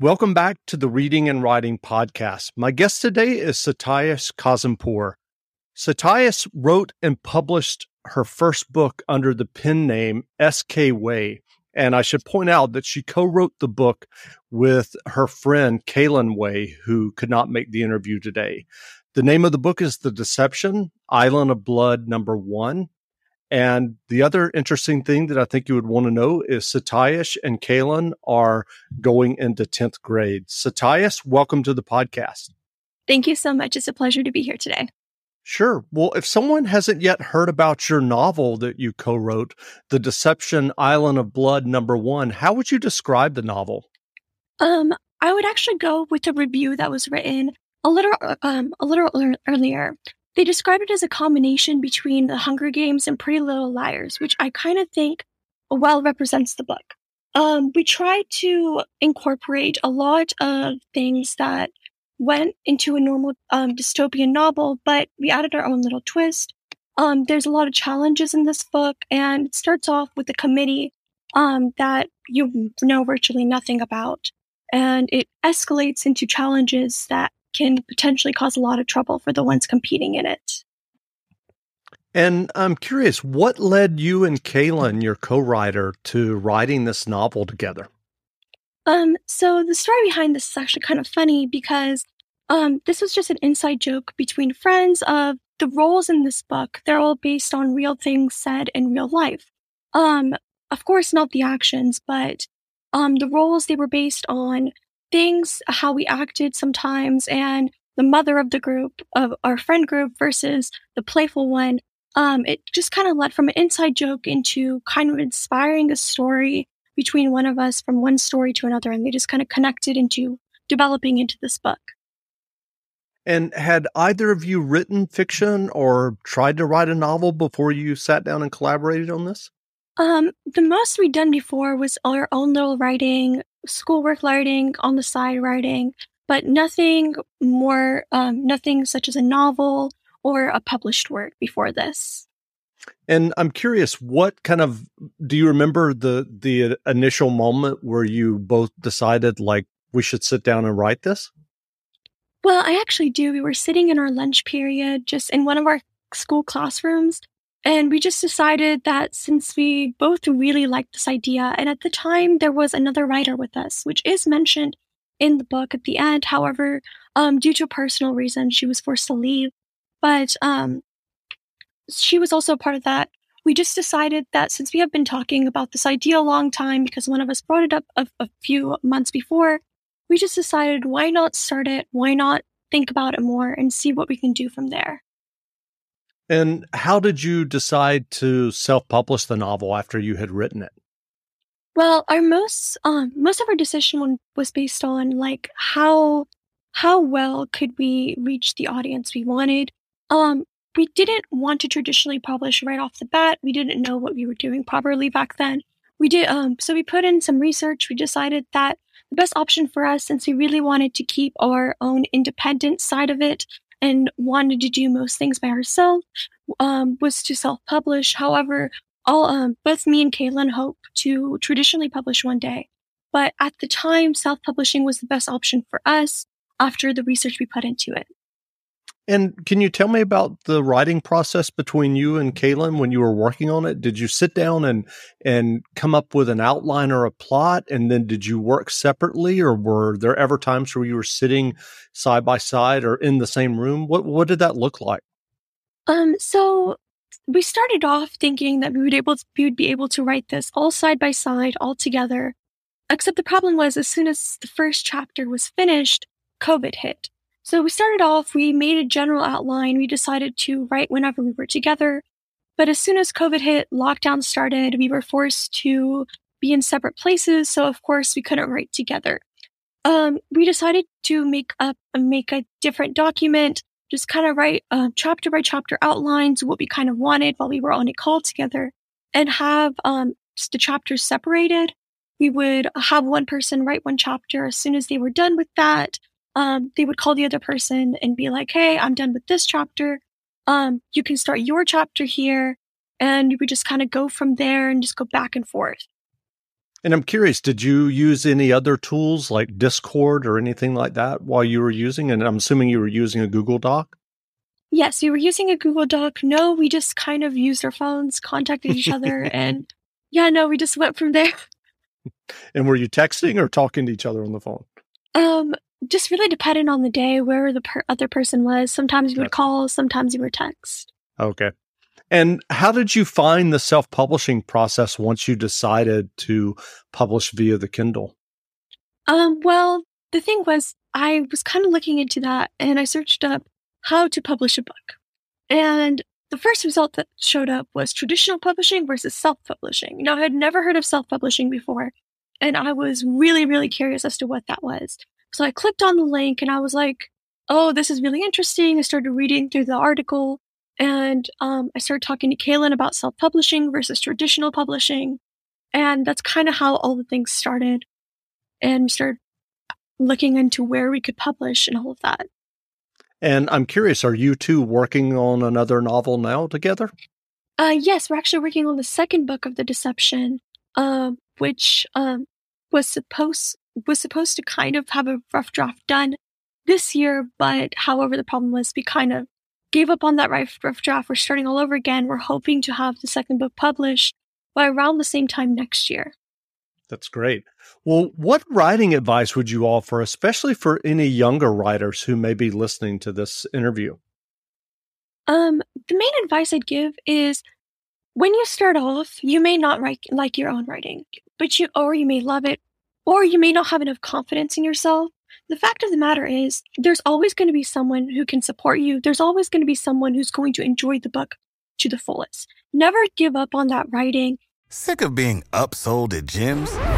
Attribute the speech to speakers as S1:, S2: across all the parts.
S1: Welcome back to the Reading and Writing Podcast. My guest today is Sathias Kazempour. Sathias wrote and published her first book under the pen name S.K. Way. And I should point out that she co wrote the book with her friend Kaylin Way, who could not make the interview today. The name of the book is The Deception Island of Blood, number one. And the other interesting thing that I think you would want to know is Sathias and Kaylin are going into 10th grade. Sathias, welcome to the podcast.
S2: Thank you so much. It's a pleasure to be here today.
S1: Sure. Well, if someone hasn't yet heard about your novel that you co wrote, The Deception Island of Blood, number one, how would you describe the novel?
S2: Um, I would actually go with a review that was written a little um a little earlier. They described it as a combination between The Hunger Games and Pretty Little Liars, which I kind of think well represents the book. Um, we tried to incorporate a lot of things that went into a normal um, dystopian novel, but we added our own little twist. Um, there's a lot of challenges in this book, and it starts off with a committee um, that you know virtually nothing about. And it escalates into challenges that can potentially cause a lot of trouble for the ones competing in it.
S1: And I'm curious, what led you and Kaylin, your co-writer, to writing this novel together?
S2: Um, so the story behind this is actually kind of funny because um, this was just an inside joke between friends of the roles in this book. They're all based on real things said in real life. Um, of course, not the actions, but um, the roles they were based on things, how we acted sometimes, and the mother of the group, of our friend group versus the playful one. Um, it just kind of led from an inside joke into kind of inspiring a story between one of us from one story to another, and they just kind of connected into developing into this book.
S1: And had either of you written fiction or tried to write a novel before you sat down and collaborated on this?
S2: Um, the most we'd done before was our own little writing schoolwork writing, on the side writing, but nothing more, um, nothing such as a novel or a published work before this.
S1: And I'm curious, what kind of do you remember the the initial moment where you both decided like we should sit down and write this?
S2: Well, I actually do. We were sitting in our lunch period, just in one of our school classrooms, and we just decided that since we both really liked this idea, and at the time there was another writer with us, which is mentioned in the book at the end. However, um, due to a personal reason, she was forced to leave. But um, she was also a part of that. We just decided that since we have been talking about this idea a long time, because one of us brought it up a, a few months before, we just decided why not start it? Why not think about it more and see what we can do from there?
S1: And how did you decide to self-publish the novel after you had written it?
S2: Well, our most um most of our decision was based on like how how well could we reach the audience we wanted. Um we didn't want to traditionally publish right off the bat. We didn't know what we were doing properly back then. We did um so we put in some research. We decided that the best option for us since we really wanted to keep our own independent side of it and wanted to do most things by herself um, was to self-publish. However, all um, both me and Kaylin hope to traditionally publish one day. But at the time, self-publishing was the best option for us after the research we put into it.
S1: And can you tell me about the writing process between you and Kaylin when you were working on it? Did you sit down and and come up with an outline or a plot, and then did you work separately, or were there ever times where you were sitting side by side or in the same room? What what did that look like?
S2: Um, so we started off thinking that we would able to, we would be able to write this all side by side, all together. Except the problem was, as soon as the first chapter was finished, COVID hit. So we started off, we made a general outline. We decided to write whenever we were together. But as soon as COVID hit, lockdown started, we were forced to be in separate places. So of course we couldn't write together. Um, we decided to make up, make a different document, just kind of write uh, chapter by chapter outlines, what we kind of wanted while we were on a call together and have, um, the chapters separated. We would have one person write one chapter as soon as they were done with that um, they would call the other person and be like, Hey, I'm done with this chapter. Um, you can start your chapter here. And we just kind of go from there and just go back and forth.
S1: And I'm curious, did you use any other tools like Discord or anything like that while you were using? And I'm assuming you were using a Google Doc.
S2: Yes, we were using a Google Doc. No, we just kind of used our phones, contacted each other, and yeah, no, we just went from there.
S1: And were you texting or talking to each other on the phone?
S2: Um, just really depended on the day where the per- other person was. Sometimes you would call, sometimes you would text.
S1: Okay. And how did you find the self publishing process once you decided to publish via the Kindle?
S2: Um, well, the thing was, I was kind of looking into that and I searched up how to publish a book. And the first result that showed up was traditional publishing versus self publishing. Now, I had never heard of self publishing before, and I was really, really curious as to what that was. So I clicked on the link and I was like, oh, this is really interesting. I started reading through the article and um, I started talking to Kaylin about self publishing versus traditional publishing. And that's kind of how all the things started. And we started looking into where we could publish and all of that.
S1: And I'm curious, are you two working on another novel now together?
S2: Uh, yes, we're actually working on the second book of the Deception, um, which um, was supposed was supposed to kind of have a rough draft done this year, but however, the problem was we kind of gave up on that rough, rough draft. We're starting all over again. We're hoping to have the second book published by around the same time next year.
S1: That's great. Well, what writing advice would you offer, especially for any younger writers who may be listening to this interview?
S2: Um, the main advice I'd give is when you start off, you may not write like your own writing, but you or you may love it, or you may not have enough confidence in yourself. The fact of the matter is, there's always going to be someone who can support you. There's always going to be someone who's going to enjoy the book to the fullest. Never give up on that writing
S3: Sick of being upsold at gyms?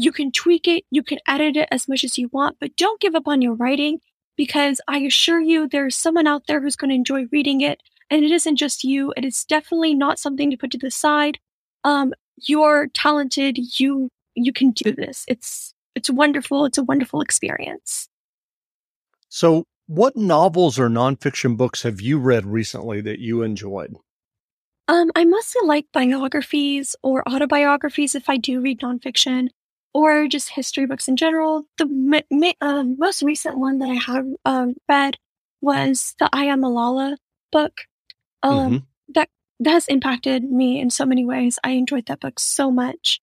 S2: You can tweak it, you can edit it as much as you want, but don't give up on your writing because I assure you there's someone out there who's going to enjoy reading it. And it isn't just you. It is definitely not something to put to the side. Um, you're talented. You, you can do this. It's, it's wonderful. It's a wonderful experience.
S1: So what novels or nonfiction books have you read recently that you enjoyed?
S2: Um, I mostly like biographies or autobiographies if I do read nonfiction or just history books in general. The uh, most recent one that I have um, read was the I Am Malala book. Um, mm-hmm. That that has impacted me in so many ways. I enjoyed that book so much.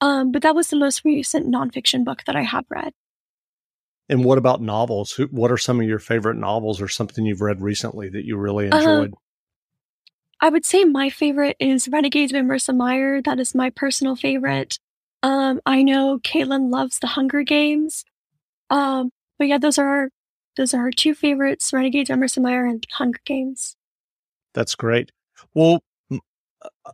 S2: Um, but that was the most recent nonfiction book that I have read.
S1: And what about novels? Who, what are some of your favorite novels or something you've read recently that you really uh-huh. enjoyed? Uh,
S2: I would say my favorite is Renegades by Marissa Meyer. That is my personal favorite. Um, I know Kaylin loves the Hunger Games. Um, but yeah, those are those are her two favorites: Renegades, Emerson Meyer, and Hunger Games.
S1: That's great. Well,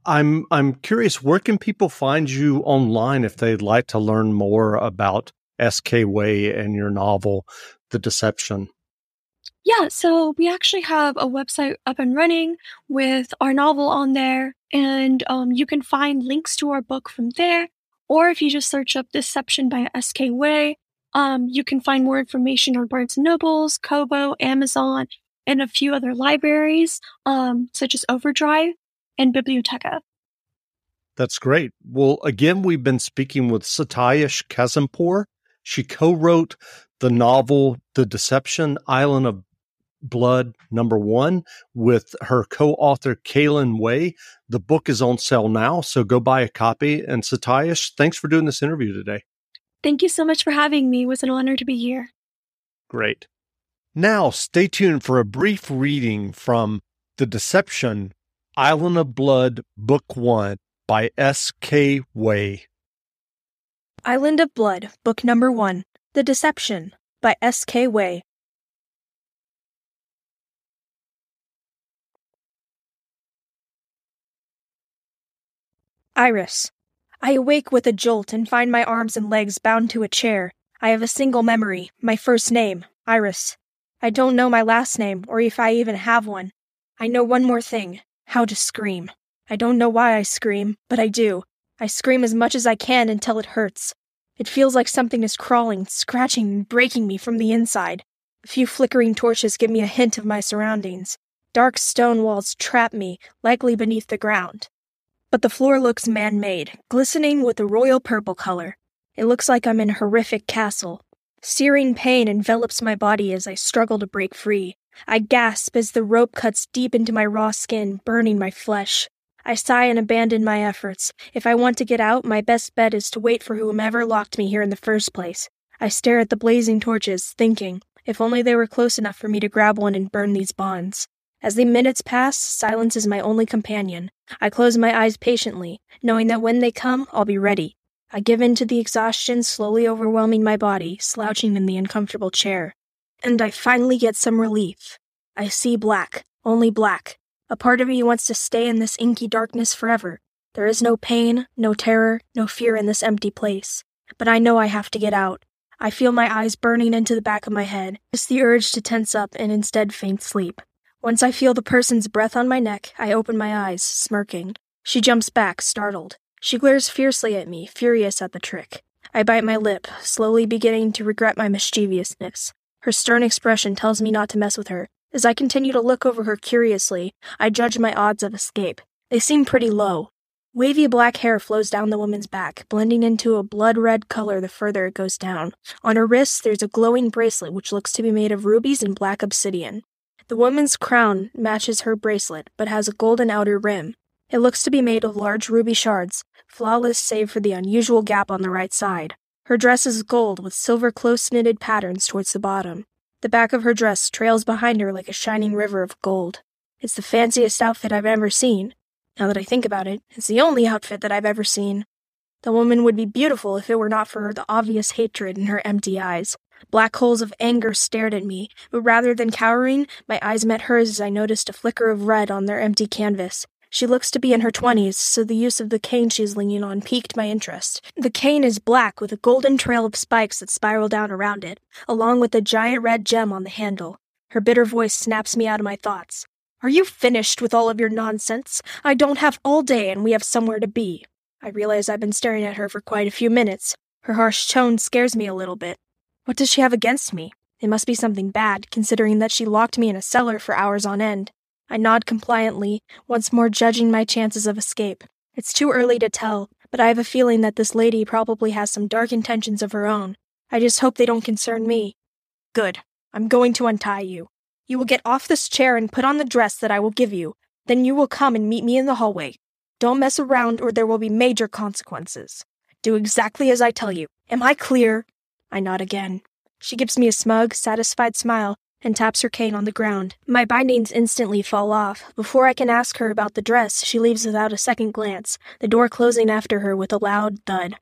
S1: I'm I'm curious. Where can people find you online if they'd like to learn more about SK Way and your novel, The Deception?
S2: Yeah, so we actually have a website up and running with our novel on there, and um, you can find links to our book from there. Or if you just search up Deception by SK Way, um, you can find more information on Barnes & Nobles, Kobo, Amazon, and a few other libraries, um, such as Overdrive and Bibliotheca.
S1: That's great. Well, again, we've been speaking with Satish Kazimpour. She co-wrote the novel The Deception Island of Blood number one with her co author, Kaylin Way. The book is on sale now, so go buy a copy. And Satish, thanks for doing this interview today.
S2: Thank you so much for having me. It was an honor to be here.
S1: Great. Now, stay tuned for a brief reading from The Deception Island of Blood, Book One by S.K. Way.
S4: Island of Blood, Book Number One The Deception by S.K. Way. Iris. I awake with a jolt and find my arms and legs bound to a chair. I have a single memory my first name, Iris. I don't know my last name, or if I even have one. I know one more thing how to scream. I don't know why I scream, but I do. I scream as much as I can until it hurts. It feels like something is crawling, scratching, and breaking me from the inside. A few flickering torches give me a hint of my surroundings. Dark stone walls trap me, likely beneath the ground. But the floor looks man made, glistening with a royal purple color. It looks like I'm in a horrific castle. Searing pain envelops my body as I struggle to break free. I gasp as the rope cuts deep into my raw skin, burning my flesh. I sigh and abandon my efforts. If I want to get out, my best bet is to wait for whomever locked me here in the first place. I stare at the blazing torches, thinking, if only they were close enough for me to grab one and burn these bonds. As the minutes pass, silence is my only companion. I close my eyes patiently, knowing that when they come, I'll be ready. I give in to the exhaustion slowly overwhelming my body, slouching in the uncomfortable chair. And I finally get some relief. I see black, only black. A part of me wants to stay in this inky darkness forever. There is no pain, no terror, no fear in this empty place. But I know I have to get out. I feel my eyes burning into the back of my head, just the urge to tense up and instead faint sleep. Once I feel the person's breath on my neck, I open my eyes, smirking. She jumps back, startled. She glares fiercely at me, furious at the trick. I bite my lip, slowly beginning to regret my mischievousness. Her stern expression tells me not to mess with her. As I continue to look over her curiously, I judge my odds of escape. They seem pretty low. Wavy black hair flows down the woman's back, blending into a blood red color the further it goes down. On her wrists, there's a glowing bracelet which looks to be made of rubies and black obsidian. The woman's crown matches her bracelet, but has a golden outer rim. It looks to be made of large ruby shards, flawless save for the unusual gap on the right side. Her dress is gold with silver close knitted patterns towards the bottom. The back of her dress trails behind her like a shining river of gold. It's the fanciest outfit I've ever seen. Now that I think about it, it's the only outfit that I've ever seen. The woman would be beautiful if it were not for the obvious hatred in her empty eyes. Black holes of anger stared at me, but rather than cowering, my eyes met hers as I noticed a flicker of red on their empty canvas. She looks to be in her twenties, so the use of the cane she's leaning on piqued my interest. The cane is black with a golden trail of spikes that spiral down around it, along with a giant red gem on the handle. Her bitter voice snaps me out of my thoughts. Are you finished with all of your nonsense? I don't have all day and we have somewhere to be. I realize I've been staring at her for quite a few minutes. Her harsh tone scares me a little bit. What does she have against me? It must be something bad, considering that she locked me in a cellar for hours on end. I nod compliantly, once more judging my chances of escape. It's too early to tell, but I have a feeling that this lady probably has some dark intentions of her own. I just hope they don't concern me. Good. I'm going to untie you. You will get off this chair and put on the dress that I will give you. Then you will come and meet me in the hallway. Don't mess around or there will be major consequences. Do exactly as I tell you. Am I clear? I nod again. She gives me a smug, satisfied smile and taps her cane on the ground. My bindings instantly fall off. Before I can ask her about the dress, she leaves without a second glance, the door closing after her with a loud thud.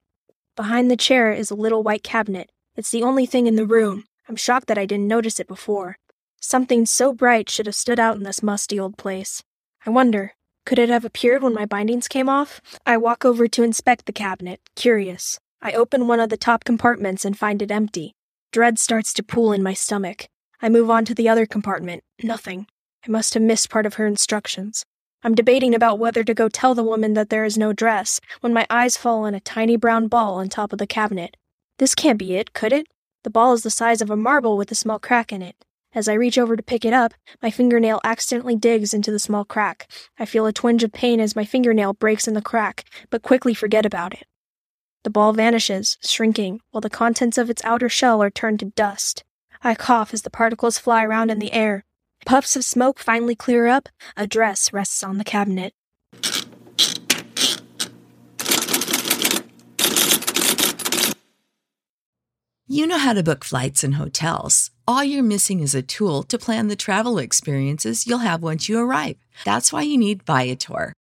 S4: Behind the chair is a little white cabinet. It's the only thing in the room. I'm shocked that I didn't notice it before. Something so bright should have stood out in this musty old place. I wonder, could it have appeared when my bindings came off? I walk over to inspect the cabinet, curious. I open one of the top compartments and find it empty. Dread starts to pool in my stomach. I move on to the other compartment. Nothing. I must have missed part of her instructions. I'm debating about whether to go tell the woman that there is no dress when my eyes fall on a tiny brown ball on top of the cabinet. This can't be it, could it? The ball is the size of a marble with a small crack in it. As I reach over to pick it up, my fingernail accidentally digs into the small crack. I feel a twinge of pain as my fingernail breaks in the crack, but quickly forget about it. The ball vanishes, shrinking, while the contents of its outer shell are turned to dust. I cough as the particles fly around in the air. Puffs of smoke finally clear up. A dress rests on the cabinet.
S5: You know how to book flights and hotels. All you're missing is a tool to plan the travel experiences you'll have once you arrive. That's why you need Viator.